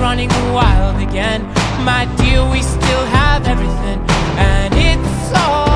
running wild again. My dear, we still have everything, and it's all.